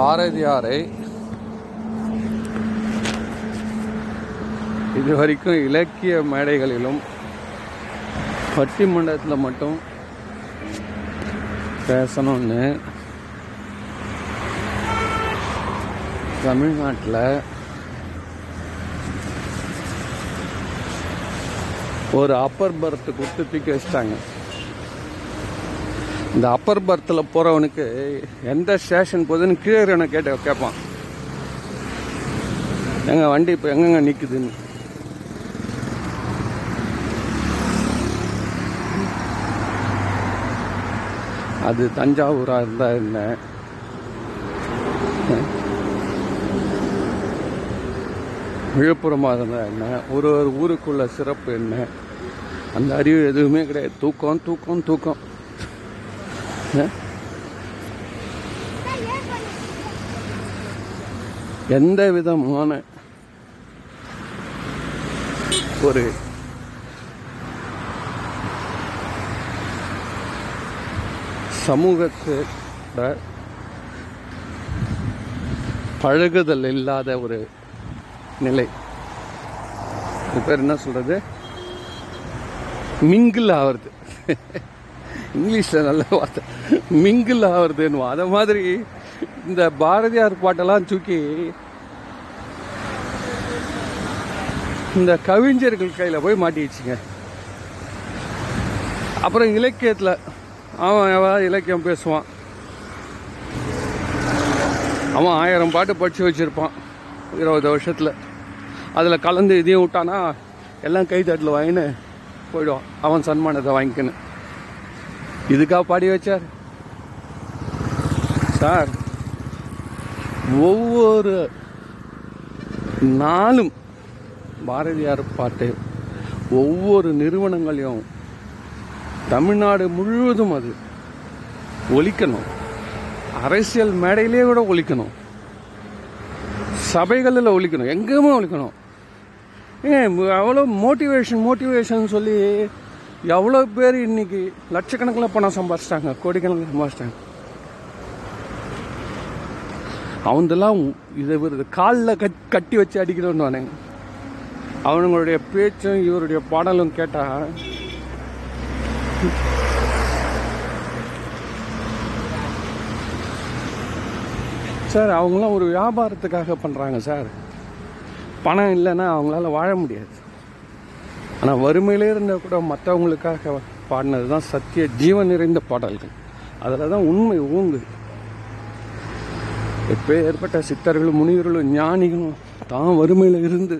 பாரதியாரை இதுவரைக்கும் இலக்கிய மேடைகளிலும் பட்டிமன்றத்தில் மட்டும் பேசணும்னு தமிழ்நாட்டில் ஒரு அப்பர் பர்த் கொடுத்து தூக்கி வச்சிட்டாங்க. இந்த அப்பர் பர்த்தில் போகிறவனுக்கு எந்த ஸ்டேஷன் போகுதுன்னு கீழே இருக்கிறவனை கேட்ட கேட்பான் எங்க வண்டி இப்போ எங்கெங்க நிற்குதுன்னு அது தஞ்சாவூராக இருந்தால் என்ன? விழுப்புரமாக இருந்தால் என்ன? ஒரு ஒரு ஊருக்குள்ள சிறப்பு என்ன? அந்த அறிவு எதுவுமே கிடையாது. தூக்கம் தூக்கம் தூக்கம். எந்த விதமான ஒரு சமூகத்தோட பழகுதல் இல்லாத ஒரு நிலை. இது பேர் என்ன சொல்றது? மிங்கிள் ஆவறது. இங்கிலீஷில் நல்ல வார்த்தை. மிங்கிள் ஆகுறதுன்னு அதை மாதிரி இந்த பாரதியார் பாட்டெல்லாம் தூக்கி இந்த கவிஞர்கள் கையில் போய் மாட்டிடுச்சுங்க அப்புறம் இலக்கியத்தில் அவன் எவன் இலக்கியம் பேசுவான். அவன் ஆயிரம் பாட்டு படித்து வச்சுருப்பான் இருபது வருஷத்தில். அதில் கலந்து இதையும் விட்டானா எல்லாம் கை தட்டில் வாங்கின்னு போயிடுவான். அவன் சன்மானத்தை வாங்கிக்கின்னு. இதுக்காக பாடி வச்சார்? சார் ஒவ்வொரு நாளும் பாரதியார் பாட்டு ஒவ்வொரு நிறுவனங்களையும் தமிழ்நாடு முழுவதும் அது ஒழிக்கணும் அரசியல் மேடையிலே கூட ஒழிக்கணும் சபைகளில் ஒழிக்கணும் எங்கேயுமே ஒழிக்கணும் ஏன் அவ்வளோ மோட்டிவேஷன் மோட்டிவேஷன் சொல்லி எவ்வளோ பேர் இன்னைக்கு லட்சக்கணக்கில் பணம் சம்பாதிச்சிட்டாங்க கோடிக்கணக்கில் சம்பாதிச்சிட்டாங்க அவன்தெல்லாம் இதை ஒரு காலில் கட் கட்டி வச்சு அடிக்கணும்னு வானுங்க அவனுங்களுடைய பேச்சும் இவருடைய பாடலும் கேட்டா சார் அவங்களாம் ஒரு வியாபாரத்துக்காக பண்ணுறாங்க சார். பணம் இல்லைன்னா அவங்களால வாழ முடியாது. ஆனால் வறுமையிலே இருந்தால் கூட மற்றவங்களுக்காக பாடினது தான் சத்திய ஜீவன் நிறைந்த பாடல்கள். அதில் தான் உண்மை ஊங்குது எப்போ ஏற்பட்ட சித்தர்களும் முனிவர்களும் ஞானிகளும் தான் வறுமையில் இருந்து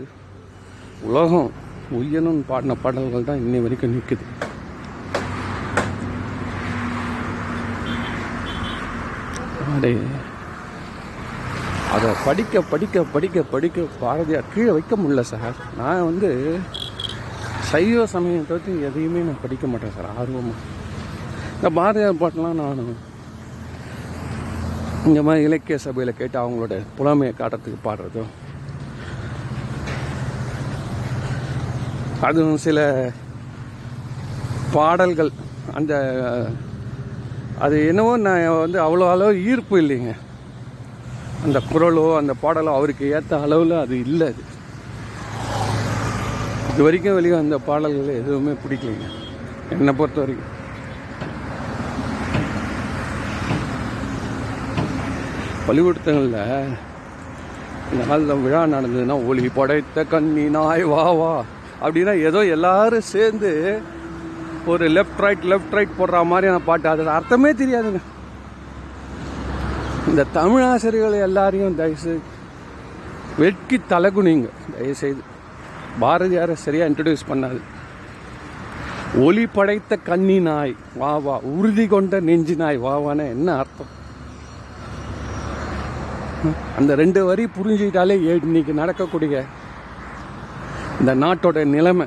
உலகம் உயனும் பாடின பாடல்கள் தான் இன்னை வரைக்கும் நிற்குது. அடே. அதை படிக்க படிக்க படிக்க படிக்க பாரதியார் கீழே வைக்க முடியல சார். நான் வந்து சைவ சமயத்தை பற்றி எதையுமே நான் படிக்க மாட்டேன் சார். ஆர்வமாக இந்த பாரதியார் பாட்டெலாம் நான் இந்த மாதிரி இலக்கிய சபையில் கேட்டு அவங்களோட புலமையை காட்டுறதுக்கு பாடுறதும் அதுவும் சில பாடல்கள் அந்த அது என்னவோ நான் வந்து அவ்வளோ அளவு ஈர்ப்பு இல்லைங்க. அந்த குரலோ அந்த பாடலோ அவருக்கு ஏற்ற அளவில் அது இல்லை அது. இது வரைக்கும் வெளியே அந்த பாடல்கள் எதுவுமே பிடிக்கலைங்க. என்னை பொறுத்த வரைக்கும். பள்ளிக்கூடத்துங்களில் இந்த காலத்தில் விழா நடந்ததுன்னா ஒளி படைத்த கண்ணி நாய் வா வா. அப்படின்னா ஏதோ எல்லாரும் சேர்ந்து ஒரு லெஃப்ட் ரைட் லெஃப்ட் ரைட் போடுற மாதிரியான பாட்டு. அது அர்த்தமே தெரியாதுங்க. இந்த தமிழ் ஆசிரியர்கள் எல்லாரையும் தயவுசெய்து வெட்கி தலகுனிங்க தயவுசெய்து பாரதியாரை சரியாக இன்ட்ரடியூஸ் பண்ணாது. ஒளி படைத்த கன்னி நாய் வா வா. உறுதி கொண்ட நெஞ்சு நாய் வா வான்னு என்ன அர்த்தம்? அந்த ரெண்டு வரி புரிஞ்சுக்கிட்டாலே ஏ- இன்னைக்கு நடக்கக்கூடிய இந்த நாட்டோட நிலைமை.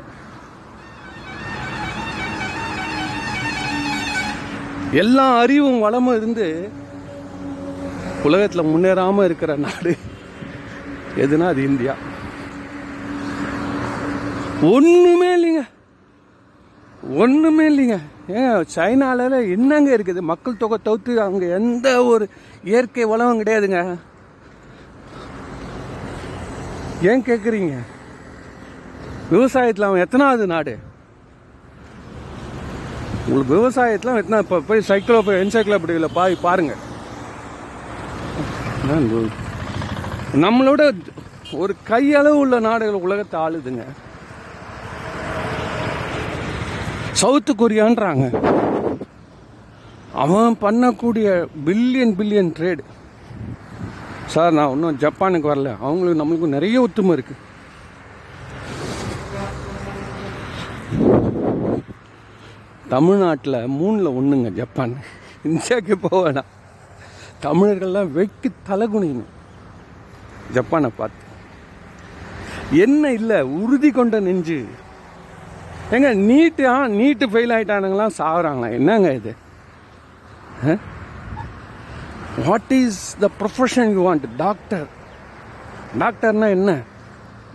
எல்லா அறிவும் வளமும் இருந்து உலகத்தில் முன்னேறாம இருக்கிற நாடு எதுனா அது இந்தியா. ஒண்ணுமே இல்லைங்க. ஒன்றுமே இல்லைங்க. ஏன் சைனால என்னங்க இருக்குது? மக்கள் தொகை தவிர்த்து அங்கே எந்த ஒரு இயற்கை வளமும் கிடையாதுங்க. ஏன் கேட்குறீங்க விவசாயத்தில் அவன் எத்தனாவது நாடு? உங்களுக்கு விவசாயத்தில் எத்தனை இப்போ போய் சைக்கிளோ போய் என்சைக்ளோபீடியில் பாய் பாருங்கள் நம்மளோட ஒரு கையளவு உள்ள நாடுகள் உலகத்தை ஆளுதுங்க. சவுத்து கொரியான்றாங்க. அவன் பண்ணக்கூடிய பில்லியன் பில்லியன் ட்ரேடு சார் நான் இன்னும் ஜப்பானுக்கு வரல. அவங்களுக்கு நம்மளுக்கும் நிறைய ஒத்துமை இருக்கு. தமிழ்நாட்டில் மூணில் ஒன்றுங்க ஜப்பான். இந்தியாவுக்கு போக வேணாம். தமிழர்கள்லாம் தலை தலகுனிணும் ஜப்பானை பார்த்து. என்ன இல்லை உறுதி கொண்ட நெஞ்சு. ஏங்க நீட்டு ஆ நீட்டு ஃபெயில் ஆகிட்டானுங்களாம் சாகுறாங்களா என்னங்க இது? ஆ? What is the profession you want doctor டாக்டர்னா என்ன?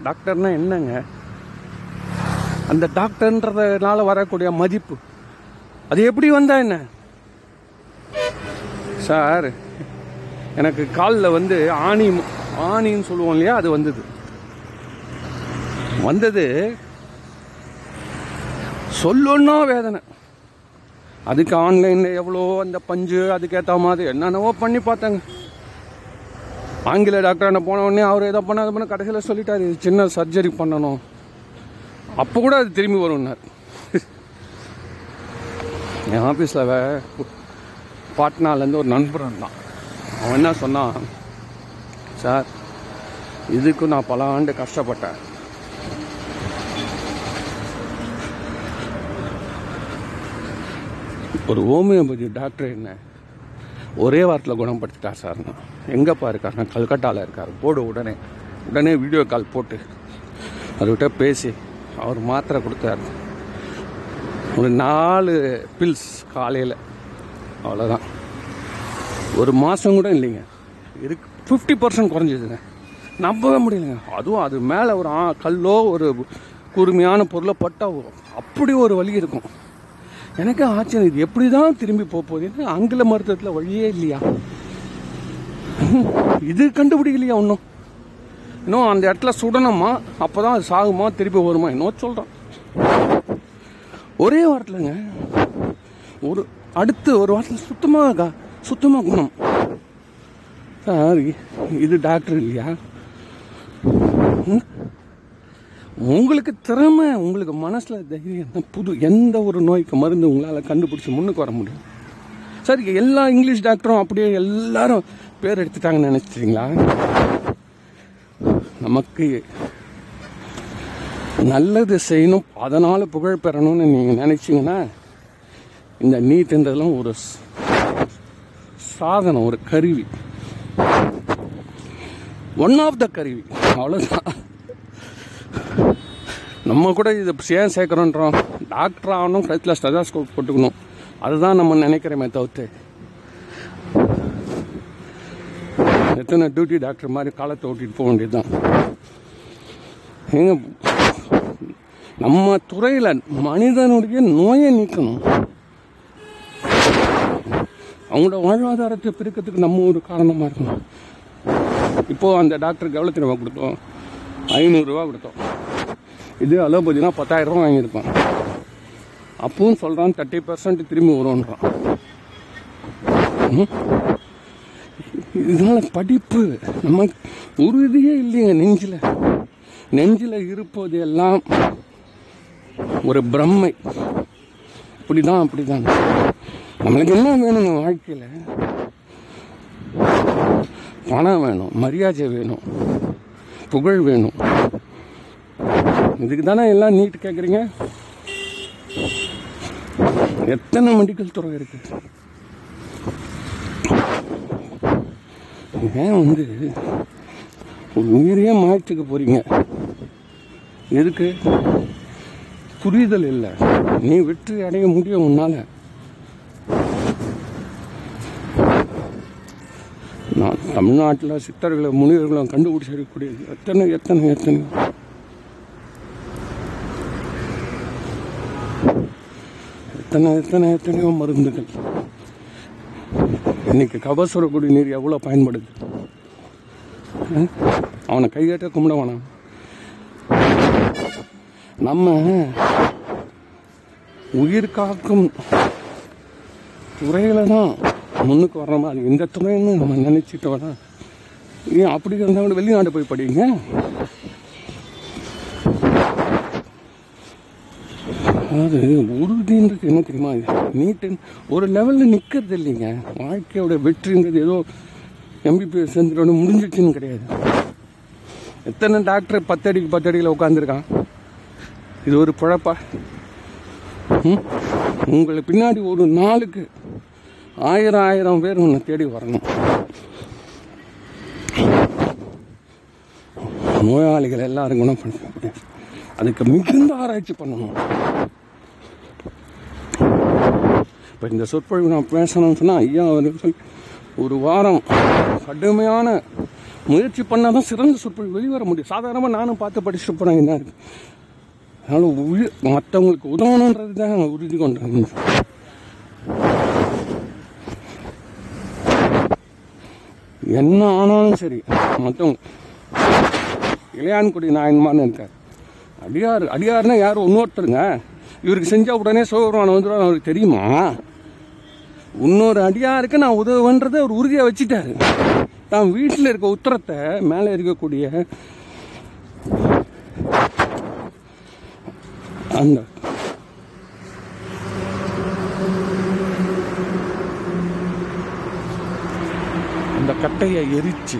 டாக்டர்னா என்னங்க? அந்த டாக்டர்ன்றதுனால வரக்கூடிய மதிப்பு. அது எப்படி வந்தா என்ன? சார் எனக்கு காலில் வந்து ஆணி ஆணின்னு சொல்லுவோம் இல்லையா அது வந்தது. வந்தது சொல்லணும்னா வேதனை. அதுக்கு ஆன்லைனில் எவ்வளோ அந்த பஞ்சு அதுக்கேற்ற மாதிரி என்னென்னவோ பண்ணி பார்த்தாங்க. ஆங்கில டாக்டரான போன உடனே அவர் எதை பண்ண அதை பண்ண கடைசியில் சொல்லிட்டாரு இது சின்ன சர்ஜரி பண்ணணும். அப்போ கூட அது திரும்பி வரும்னார். என் ஆஃபீஸில் பாட்னாலேருந்து ஒரு நண்பர் இருந்தான். அவன் என்ன சொன்னான்? சார் இதுக்கும் நான் பல ஆண்டு கஷ்டப்பட்டேன். ஒரு ஹோமியோபதி டாக்டர் என்ன? ஒரே வாரத்தில் குணப்படுத்திட்டார் சார்னா எங்கேப்பா இருக்காருன்னா கல்கட்டாவில் இருக்கார்? போடு உடனே. உடனே வீடியோ கால் போட்டு அவர்கிட்ட பேசி அவர் மாத்திரை கொடுத்தாரு. ஒரு நாலு பில்ஸ் காலையில். அவ்வளோதான் ஒரு மாதம் கூட இல்லைங்க. இருக்கு. ஃபிஃப்டி பர்சன்ட் குறைஞ்சிதுங்க. நம்பவே முடியலைங்க. அதுவும் அது மேலே ஒரு ஆ கல்லோ ஒரு கூர்மையான பொருளை பட்டால் அப்படி ஒரு வழி இருக்கும். எனக்கு ஆச்சரியம் இது எப்படி தான் திரும்பி போக போகுது ஆங்கில மருத்துவத்தில் வழியே இல்லையா? இது கண்டுபிடிக்கலையா ஒன்றும் இன்னும் அந்த இடத்துல சுடணுமா? அப்போ தான் அது சாகுமா? திருப்பி வருமா? இன்னும் சொல்கிறான் ஒரே வாரத்தில்ங்க ஒரு அடுத்து ஒரு வாரத்தில் சுத்தமாக சுத்தமாக குணம். இது டாக்டர் இல்லையா? உங்களுக்கு திறமை உங்களுக்கு மனசில் தைரியம் தான் புது எந்த ஒரு நோய்க்கு மருந்து உங்களால் கண்டுபிடிச்சி முன்னுக்கு வர முடியும்? சார் எல்லா இங்கிலீஷ் டாக்டரும் அப்படியே எல்லாரும் பேர் எடுத்துட்டாங்கன்னு நினச்சிட்டீங்களா? நமக்கு நல்லது செய்யணும் அதனால் புகழ் பெறணும்னு நீங்கள் நினச்சிங்கன்னா இந்த நீட்ன்றதெல்லாம் ஒரு சாதனம் ஒரு கருவி. ஒன் ஆஃப் த கருவி. அவ்வளோதான் நம்ம கூட இது ஏன் சேர்க்குறோன்றோம். டாக்டர் ஆகணும் கழுத்தில் ஸ்டெதாஸ்கோப் போட்டுக்கணும். அதுதான் நம்ம நினைக்கிறோமே தவிர்த்து. எத்தனை டியூட்டி டாக்டர் மாதிரி காலத்தை ஓட்டிட்டு போக வேண்டியதுதான். ஏங்க நம்ம துறையில் மனிதனுடைய நோயை நீக்கணும். அவங்களோட வாழ்வாதாரத்தை பிரிக்கிறதுக்கு நம்ம ஒரு காரணமாக இருக்கணும். இப்போது அந்த டாக்டருக்கு எவ்வளோ தெரியுமா கொடுத்தோம். ஐநூறுரூவா கொடுத்தோம். இது அலோபதினா பத்தாயிரம் ரூபா வாங்கியிருப்பான். அப்பவும் சொல்கிறான் தேர்ட்டி பர்சன்ட் திரும்பி வரும்ன்றான். இதனால் படிப்பு. நம்ம உறுதியே இல்லைங்க நெஞ்சில். நெஞ்சில் இருப்பது எல்லாம் ஒரு பிரம்மை. இப்படிதான் அப்படிதான். நம்மளுக்கு என்ன வேணுங்க வாழ்க்கையில்? பணம் வேணும் மரியாதை வேணும் புகழ் வேணும். இதுக்கு தானே எல்லாம் நீட் கேட்குறீங்க எத்தனை மெடிக்கல் துறை இருக்கு? ஏன் வந்து ஒரு உயிரையே மாய்ச்சிக்க போறீங்க? எதுக்கு? புரிதல் இல்லை. நீ வெற்றி அடைய முடியும் உன்னால. நான் தமிழ்நாட்டில் சித்தர்களை முனிவர்களும் கண்டுபிடிச்சிருக்கக்கூடிய எத்தனை எத்தனை எத்தனை எத்தனை எத்தனை எத்தனையோ மருந்துகள். இன்னைக்கு கபசுர குடிநீர் எவ்வளோ பயன்படுது? அவனை கைகட்ட கும்பிட வேணாம் நம்ம உயிர் காக்கும் துறையில தான் முன்னுக்கு வர்ற மாதிரி. இந்த துறைன்னு நம்ம நினைச்சிட்டோம்னா ஏன் அப்படி இருந்தால் வெளிநாடு போய் படிங்க. அதாவது உறுதின்றது என்ன தெரியுமா நீட்டு ஒரு லெவலில் நிற்கிறது இல்லைங்க. வாழ்க்கையோட வெற்றின்றது ஏதோ எம்பிபிஎஸ் செஞ்சிடோட முடிஞ்சிடுச்சுன்னு கிடையாது. எத்தனை டாக்டர் பத்தடிக்கு பத்தடியில் உட்காந்துருக்கான் இது ஒரு பழப்பா ம்? உங்களை பின்னாடி ஒரு நாளுக்கு ஆயிரம் ஆயிரம் பேர் உன்னை தேடி வரணும். நோயாளிகள் எல்லாரும் குணப்படுத்த முடியாது அதுக்கு மிகுந்த ஆராய்ச்சி பண்ணணும். இப்போ இந்த சொற்பொழிவு நான் பேசணும்னு சொன்னால் ஐயா அவர்கள் ஒரு வாரம் கடுமையான முயற்சி பண்ணால் தான் சிறந்த சொற்பொழிவு வெளிவர முடியும். சாதாரணமாக நானும் பார்த்து படிச்சுட்டு போனேன் என்ன அதனால் உயிர் மற்றவங்களுக்கு உதவணுன்றது தான் உறுதி கொண்டாங்க என்ன ஆனாலும் சரி மற்றவங்க இளையான்குடி நாயன்மான்னு இருக்கார். அடியார் அடியார்னா யார் இன்னொருத்தருங்க. இவருக்கு செஞ்சால் உடனே சோகரமான வந்துடும் அவருக்கு தெரியுமா? இன்னொரு அடியாருக்கு நான் உதவுன்றதை அவர் உறுதியாக வச்சுட்டாரு. தான் வீட்டில் இருக்க உத்தரத்தை மேலே இருக்கக்கூடிய அந்த அந்த கட்டையை எரிச்சு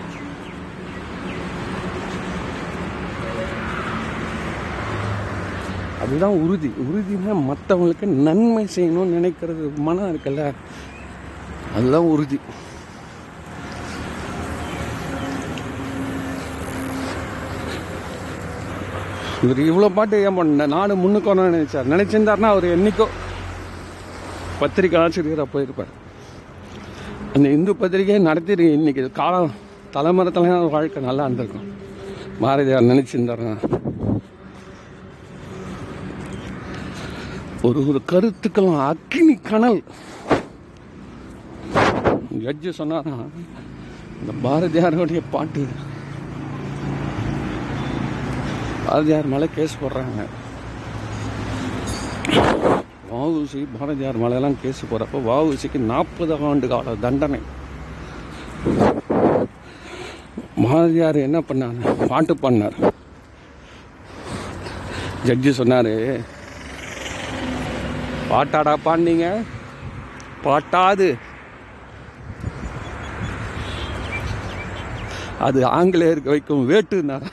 அதுதான் உறுதி. உறுதினா மற்றவங்களுக்கு நன்மை செய்யணும்னு நினைக்கிறது மனம் இருக்குல்ல? அதுதான் உறுதி. இவர் இவ்வளோ பாட்டு ஏன் பண்ண? நானும் முன்னுக்கு நினைச்சார். நினைச்சிருந்தாருன்னா அவர் என்னைக்கோ பத்திரிகை ஆசிரியராக போயிருப்பார். அந்த இந்து பத்திரிகையை நடத்தி இன்னைக்கு. காலம் தலைமுறை தலைமுறை வாழ்க்கை நல்லா இருந்திருக்கும். பாரதியார் நினைச்சிருந்தாருன்னா. ஒரு ஒரு கருத்துக்களும் அக்கினி கனல். ஜட்ஜு சொன்னாரா? இந்த பாரதியாருடைய பாட்டு. பாரதியார் மேலே கேஸ் போடுறாங்க. வஉசி பாரதியார் மேலெல்லாம் கேஸ் போகிறப்ப வஉசிக்கு நாற்பது ஆண்டு கால தண்டனை. பாரதியார் என்ன பண்ணாரு? பாட்டு பண்ணார் ஜட்ஜி சொன்னார் பாட்டாடா பாண்டிங்க பாட்டாது. அது ஆங்கிலேயருக்கு வைக்கும் வேட்டுனார்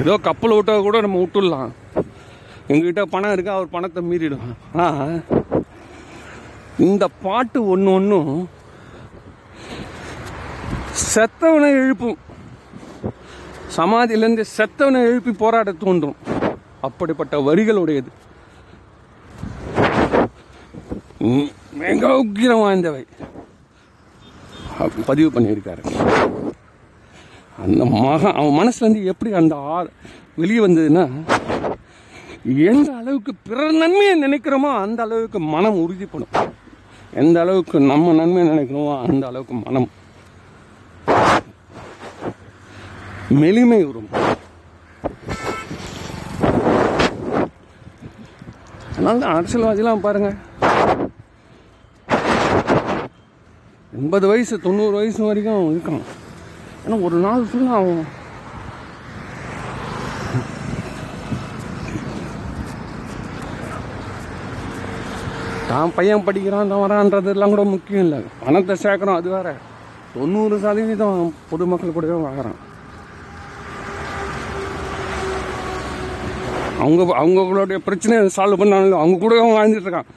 ஏதோ கப்பல் விட்டா கூட நம்ம விட்டுடலாம். எங்ககிட்ட பணம் இருக்கு அவர் பணத்தை மீறிடும். ஆனால் இந்த பாட்டு ஒன்று ஒன்றும் செத்தவனை எழுப்பும். சமாதியிலேருந்து செத்தவனை எழுப்பி போராட தூண்டும் அப்படிப்பட்ட வரிகளுடையது. மிக உக்கிரம் வாய்ந்தவை பதிவு பண்ணியிருக்காரு. அந்த மகன் அவன் மனசுலேருந்து எப்படி அந்த ஆ வெளியே வந்ததுன்னா எந்த அளவுக்கு பிறர் நன்மையை நினைக்கிறோமோ அந்த அளவுக்கு மனம் உறுதிப்படும். எந்த அளவுக்கு நம்ம நன்மையை நினைக்கிறோமோ அந்த அளவுக்கு மனம். மெலிமை வரும் அதனால தான் அரசியல்வாதிலாம் பாருங்கள் எண்பது வயசு தொண்ணூறு வயசு வரைக்கும் இருக்கான். ஏன்னா ஒரு நாள் ஃபுல்லாக அவன். தான் பையன் படிக்கிறான் தான் வரான்றதெல்லாம் கூட முக்கியம் இல்லை. பணத்தை சேர்க்குறோம் அது வேற. தொண்ணூறு சதவீதம் பொதுமக்கள் கூடவே வாங்குறான் அவங்க அவங்களுடைய பிரச்சனையை சால்வ் பண்ணாலும் அவங்க கூடவே வாழ்ந்துட்டு இருக்கான்.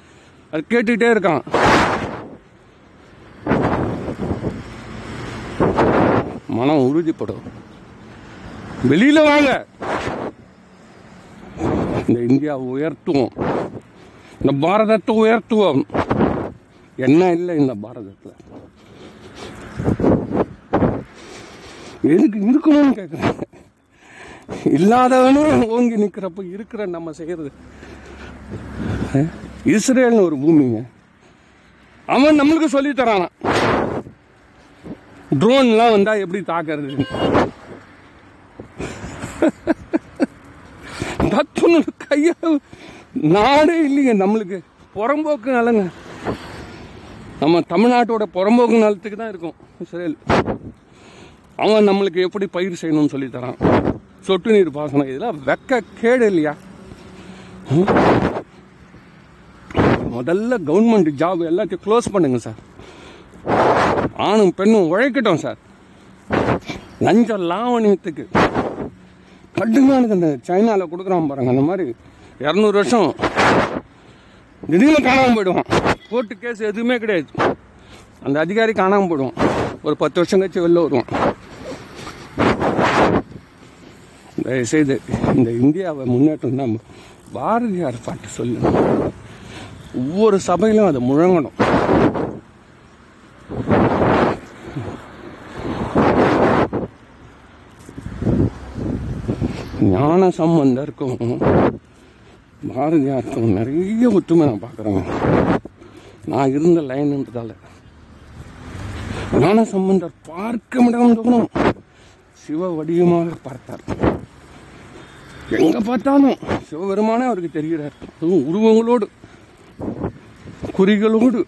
அது கேட்டுக்கிட்டே இருக்கான். மனம் உறுதிப்படும். வெளியில வாங்க. இந்த இந்தியாவை உயர்த்துவோம். இந்த பாரதத்தை உயர்த்துவோம். என்ன இல்லை இந்த பாரதத்தில்? எதுக்கு இருக்கணும்னு கேட்குறேன் இல்லாதவனே ஓங்கி நிற்கிறப்ப இருக்கிற நம்ம செய்யறது. இஸ்ரேல்னு ஒரு பூமிங்க. அவன் நம்மளுக்கு சொல்லி தரானா ட்ரோன்லாம் வந்தால் எப்படி தாக்கிறது? தத்துன்னு கையால் நாடே இல்லைங்க நம்மளுக்கு. புறம்போக்கு நலங்க. நம்ம தமிழ்நாட்டோட புறம்போக்கு நலத்துக்கு தான் இருக்கும் இஸ்ரேல். அவன் நம்மளுக்கு எப்படி பயிர் செய்யணும்னு சொல்லி தரான். சொட்டு நீர் பாசனம் இதெல்லாம் வெக்க கேடு இல்லையா? முதல்ல கவர்மெண்ட் ஜாப் எல்லாத்தையும் க்ளோஸ் பண்ணுங்க சார். ஆணும் பெண்ணும் உழைக்கட்டும் சார். லஞ்ச லாவணியத்துக்கு. கடுமையானது அந்த சைனாவில் கொடுக்குறான் பாருங்க அந்த மாதிரி இரநூறு வருஷம் திடீர்னு காணாமல் போயிடுவான். கோர்ட்டு கேஸ் எதுவுமே கிடையாது. அந்த அதிகாரி காணாமல் போயிடுவான். ஒரு பத்து வருஷம் கழிச்சு வெளில வருவான். தயவுசெய்து இந்த இந்தியாவை முன்னேற்றம் தான். பாரதியார் பாட்டு சொல்லு ஒவ்வொரு சபையிலும் அதை முழங்கணும். ஞான சம்பந்தருக்கும் பாரதியாருக்கும் நிறைய ஒற்றுமை நான் பார்க்குறேங்க நான் இருந்த லைன்ன்றதால ஞான சம்பந்தர் பார்க்க முடியாமல் தோணும். சிவ வடிவமாக பார்த்தார். எங்க பார்த்தாலும் சிவபெருமானே அவருக்கு தெரிகிறார். அதுவும் உருவங்களோடு குறிகளோடு.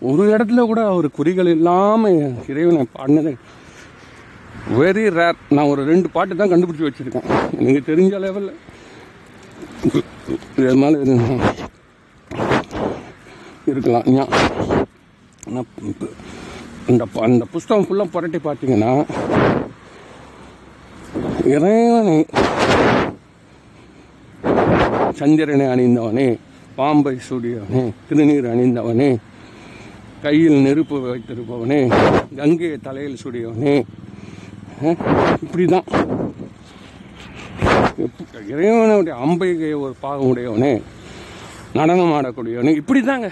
ஒரு இடத்துல கூட அவர் குறிகள் இல்லாமல் இறைவனை பாடினதை வெரி ரேர் நான் ஒரு ரெண்டு பாட்டு தான் கண்டுபிடிச்சி வச்சிருக்கேன். எனக்கு தெரிஞ்ச லெவலில் இது மாதிரி இருக்கலாம் ஏன் ஆனா, இந்த அந்த புஸ்தகம் ஃபுல்லாக புரட்டி பார்த்தீங்கன்னா இறைவனை சந்திரனை அணிந்தவனே பாம்பை சூடியவனே திருநீர் அணிந்தவனே கையில் நெருப்பு வைத்திருப்பவனே கங்கையை தலையில் சுடியவனே இப்படி தான் இறைவனுடைய அம்பிகை ஒரு பாகம் உடையவனே நடனம் ஆடக்கூடியவனே இப்படிதாங்க.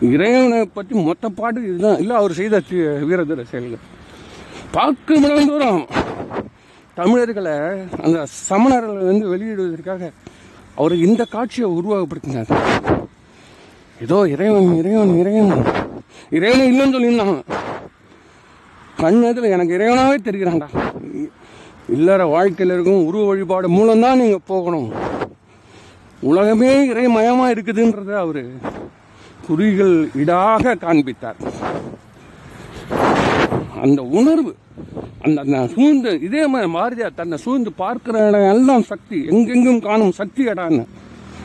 இறைவனை பற்றி மொத்த பாட்டு இதுதான். இல்லை அவர் செய்த தி- வீரதீர செயல்கள். பார்க்க தூரம் தமிழர்களை அந்த சமணர்களை வந்து வெளியிடுவதற்காக அவர் இந்த காட்சியை உருவகப்படுத்தினார். ஏதோ இறைவன் இறைவன் இறைவன். இறைவனை இல்லைன்னு சொல்லியிருந்தாங்க. கண்ணதில் எனக்கு இறைவனாகவே தெரிகிறான்டா. இல்லற வாழ்க்கையில் இருக்கும் உருவ வழிபாடு மூலம்தான் நீங்கள் போகணும். உலகமே இறைமயமாக இருக்குதுன்றத அவர் குறிகள் இடாக காண்பித்தார். அந்த உணர்வு அந்த நான் சூழ்ந்து இதே மாதிரி மாரியார் தன்னை சூழ்ந்து பார்க்கிற இடம் எல்லாம் சக்தி எங்கெங்கும் காணும் சக்தி இடான்னு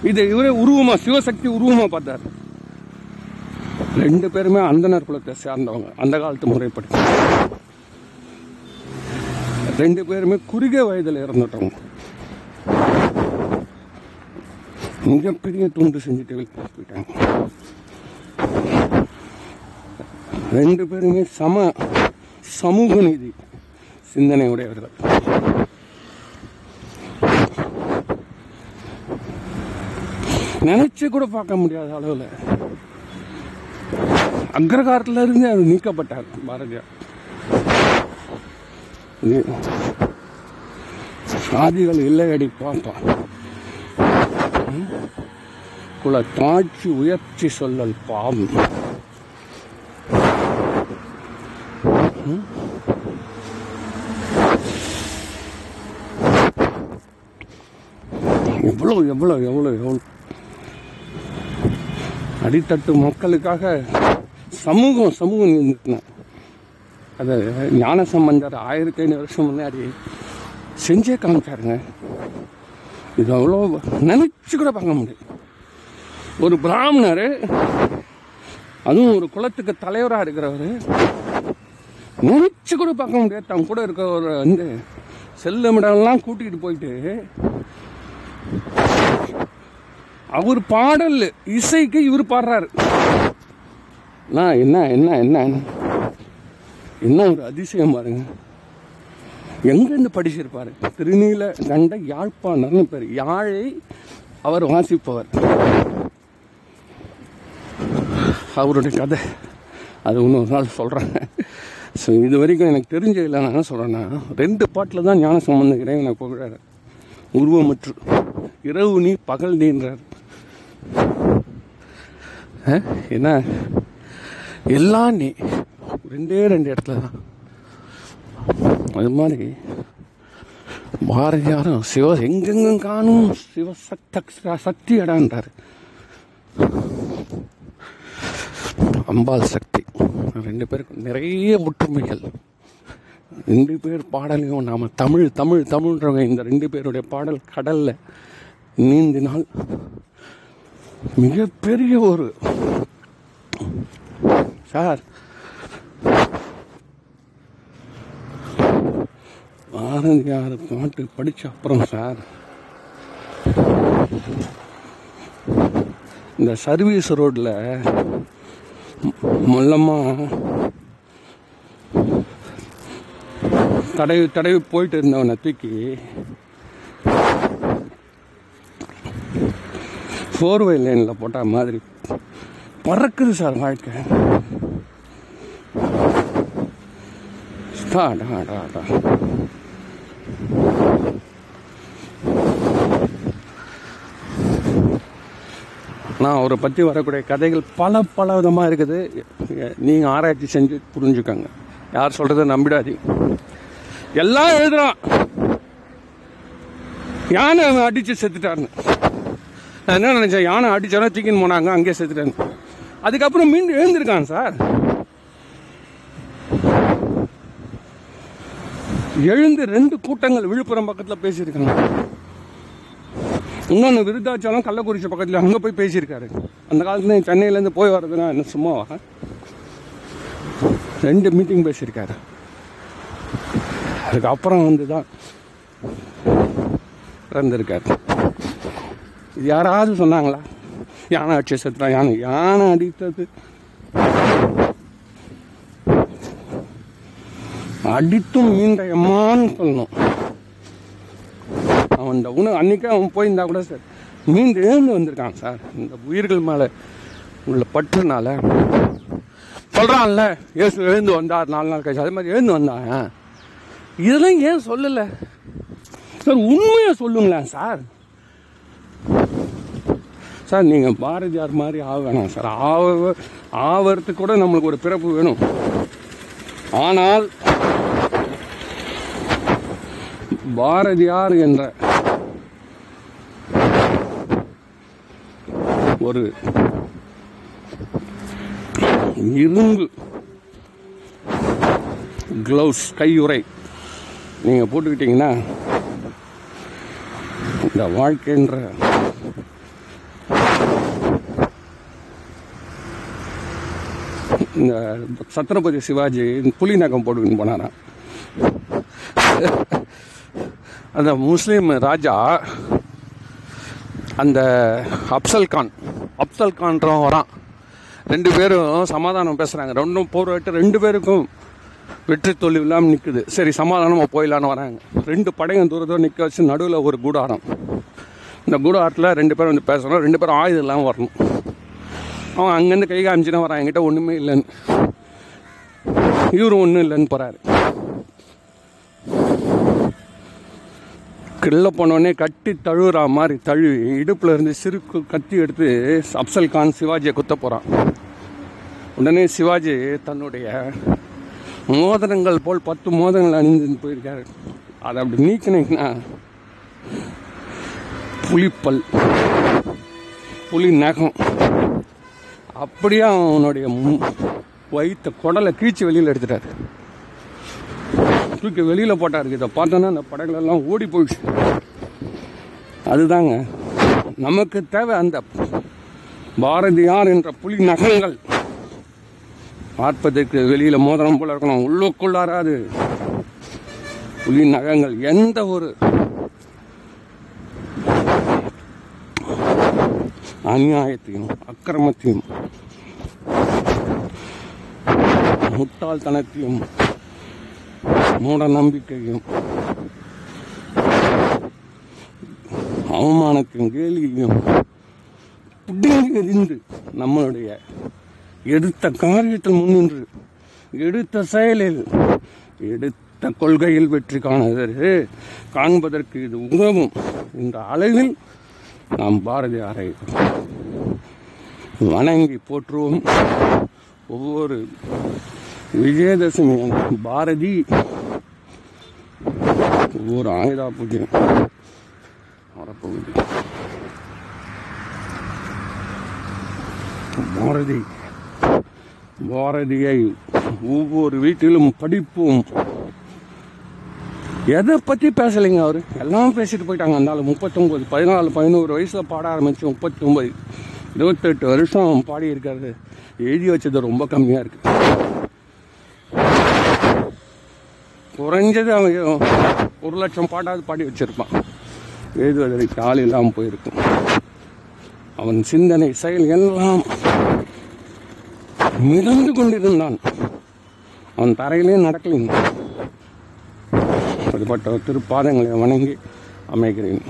இதை இவரே உருவமாக சிவசக்தி உருவமாக பார்த்தார். ரெண்டு பேருமே அந்தனர் குலத்தை சேர்ந்தவங்க. அந்த காலத்து முறைப்படி. ரெண்டு பேருமே குறுகிய வயதில் இறந்துட்டவங்க. மிகப்பெரிய துண்டு செஞ்சுட்டு வெளியே போயிட்டாங்க. ரெண்டு பேருமே சம சமூக நீதி சிந்தனை உடையவர்கள். நினைச்சு கூட பார்க்க முடியாத அளவில் அக்ரகாரத்தில் இருந்து அது நீக்கப்பட்டார் பாரதியார். சாதிகள் இல்லையடி அடி ம்? குல தாழ்ச்சி உயர்ச்சி சொல்லல் பாவம். எவ்வளோ எவ்வளோ எவ்வளோ எவ்வளோ அடித்தட்டு மக்களுக்காக சமூகம் சமூகம் இருந்துட்டுனேன் அது ஞான சம்பந்தர் ஆயிரத்தி ஐநூறு வருஷம் முன்னாடி செஞ்சே காமிச்சாருங்க. இது அவ்வளோ நினைச்சு கூட பார்க்க முடியும் ஒரு பிராமணர் அதுவும் ஒரு குலத்துக்கு தலைவராக இருக்கிறவர் நினைச்சு கூட பார்க்க முடியாது. தம் கூட இருக்கிறவர் வந்து செல்லமிடம்லாம் கூட்டிகிட்டு போயிட்டு அவர் பாடல் இசைக்கு இவர் பாடுறாரு. நான் என்ன என்ன என்ன? என்ன ஒரு அதிசயம் பாருங்க. எங்கேருந்து படிச்சிருப்பார்? திருநீல கண்ட யாழ்ப்பாணர்னு பேர். யாழை அவர் வாசிப்பவர். அவருடைய கதை. அது இன்னொரு நாள் சொல்கிறேன் ஸோ இது வரைக்கும் எனக்கு தெரிஞ்சதில்லை நான் என்ன சொல்கிறேன்னா ரெண்டு பாட்டில் தான் ஞான சம்பந்த இறைவனை புகழாரு உருவமற்று. இரவு நீ பகல் நீன்றார் என்ன? எல்லாம் நீ ரெண்டே ரெண்டு இடத்துல தான். அது மாதிரி பாரதியாரும் சிவ எங்கெங்கும் காணும் சிவசக்த சக்தி அடான்றார் அம்பாள் சக்தி. ரெண்டு பேருக்கும் நிறைய ஒற்றுமைகள். ரெண்டு பேர் பாடலையும் நாம் தமிழ் தமிழ் தமிழ்ன்றவங்க இந்த ரெண்டு பேருடைய பாடல் கடல்ல நீந்தினால் மிகப்பெரிய ஒரு சார் பாரதியார் பாட்டு படிச்ச அப்புறம் சார் இந்த சர்வீஸ் ரோட்டில் மொல்லமாக தடவி தடவி போயிட்டு இருந்தவனை தூக்கி ஃபோர் வே லைனில் போட்ட மாதிரி பறக்குது சார் வாழ்க்கை. டா, டா, டா, டா. நான் அவரை பற்றி வரக்கூடிய கதைகள் பல பல விதமாக இருக்குது. நீங்கள் ஆராய்ச்சி செஞ்சு புரிஞ்சுக்கோங்க. யார் சொல்கிறத நம்பிடாதீங்க. எல்லாம் எழுதுறான். யானை அவன் அடித்து செத்துட்டாருன்னு நான் என்ன நினச்சேன்? யானை அடித்தாலும் தூக்கின்னு போனாங்க அங்கேயே செத்துட்டாங்க அதுக்கப்புறம் மீண்டும் எழுந்திருக்கான் சார். எழுந்து ரெண்டு கூட்டங்கள் விழுப்புரம் பக்கத்தில் பேசியிருக்காங்க. இன்னொன்று விருத்தாச்சலம் கள்ளக்குறிச்சி பக்கத்தில் அங்கே போய் பேசியிருக்காரு. அந்த காலத்துல சென்னையிலேருந்து போய் வர்றதுன்னா என்ன சும்மாவா ரெண்டு மீட்டிங் பேசியிருக்காரு. அதுக்கப்புறம் வந்து தான் இறந்துருக்காரு இது யாராவது சொன்னாங்களா? யானை அடிச்சு செத்துறான் யானை? யானை அடித்தது. அடித்தும் மீண்ட சொல்லணும் அவன் இந்த உணவு அன்னைக்கே அவன் போயிருந்தா கூட சார் மீண்டு எழுந்து வந்திருக்கான் சார். இந்த உயிர்கள் மேலே உள்ள பற்றுனால சொல்கிறான்ல ஏசு எழுந்து வந்தார் நாலு நாள் கழிச்சு. அதே மாதிரி எழுந்து வந்தாங்க இதெல்லாம் ஏன் சொல்லலை? சார் உண்மையை சொல்லுங்களேன் சார். சார் நீங்கள் பாரதியார் மாதிரி ஆக வேணாம் சார். ஆவ ஆவறதுக்கு கூட நம்மளுக்கு ஒரு பிறப்பு வேணும். ஆனால் பாரதியார் என்ற ஒரு இரும்பு க்ளவுஸ் கையுறை நீங்கள் போட்டுக்கிட்டீங்கன்னா இந்த வாழ்க்கைன்ற இந்த சத்ரபதி சிவாஜி புலி நகம் போட்டுக்கின்னு போனாராம். அந்த முஸ்லீம் ராஜா அந்த அப்சல் கான் அப்சல் கான்றவன் வரான். ரெண்டு பேரும் சமாதானம் பேசுகிறாங்க ரெண்டும் போராட்டு ரெண்டு பேருக்கும் வெற்றி தொழில் இல்லாமல் நிற்குது சரி சமாதானமாக போயிடலான்னு வராங்க. ரெண்டு படையும் தூர தூரம் நிற்க வச்சு நடுவில் ஒரு கூடாரம். இந்த கூடாரத்தில் ரெண்டு பேரும் வந்து பேசணும். ரெண்டு பேரும் ஆயுதம் இல்லாமல் வரணும். அவன் அங்கேருந்து கை காமிச்சுன்னா வரான் என்கிட்ட ஒன்றுமே இல்லைன்னு. இவரும் ஒன்றும் இல்லைன்னு போகிறாரு கிள்ள போனோடனே கட்டி தழுவுற மாதிரி தழுவி இடுப்பில் இருந்து சிறு கத்தி எடுத்து அப்சல் கான் சிவாஜியை குத்த போகிறான் உடனே சிவாஜி தன்னுடைய மோதிரங்கள் போல் பத்து மோதிரங்கள் அணிந்து போயிருக்காரு. அதை அப்படி நீக்கினீங்கன்னா புலிப்பல் புலி நகம். அப்படியே அவனுடைய மு- குடலை கீழ்ச்சி வெளியில் எடுத்துட்டாரு. தூக்கி வெளியில் போட்டார் இதை பார்த்தோன்னா அந்த படங்கள் எல்லாம் ஓடி போயிடுச்சு. அதுதாங்க. நமக்கு தேவை அந்த பாரதியார் என்ற புலி நகங்கள். பார்ப்பதற்கு வெளியில் மோதிரம் போல இருக்கணும் உள்ளுக்குள்ளாராது புலி நகங்கள். எந்த ஒரு அநியாயத்தையும் அக்கிரமத்தையும் முட்டாள்தனத்தையும் மூட நம்பிக்கையும் அவமானத்தையும் கேலியும் புடிங்கி எறிந்து நம்மளுடைய எடுத்த காரியத்தில் முன்னின்று எடுத்த செயலில் எடுத்த கொள்கையில் வெற்றி காணுவதற்கு காண்பதற்கு இது உதவும் இந்த அளவில் நாம் பாரதியாரை வணங்கி போற்றுவோம். ஒவ்வொரு விஜயதசமி பாரதி ஒவ்வொரு ஆயுதா பூஜை வரப்போகுது. பாரதி பாரதியை ஒவ்வொரு வீட்டிலும் படிப்போம். எதை பற்றி பேசலைங்க அவர்? எல்லாம் பேசிட்டு போயிட்டாங்க. அந்த ஆள் முப்பத்தொம்பது பதினாலு பதினோரு வயசில் பாட ஆரம்பிச்சு முப்பத்தொம்பது இருபத்தெட்டு வருஷம் பாடியிருக்காரு. எழுதி வச்சது ரொம்ப கம்மியாக இருக்குது குறைஞ்சது அவன் ஒரு லட்சம் பாட்டாவது பாடி வச்சிருப்பான். எழுதுவதற்கு ஆள் இல்லாமல் போயிருக்கும். அவன் சிந்தனை செயல் எல்லாம் மிதந்து கொண்டிருந்தான். அவன் தரையிலே நடக்கலைங்க அப்படிப்பட்ட திருப்பாதங்களை வணங்கி அமைகிறேன்.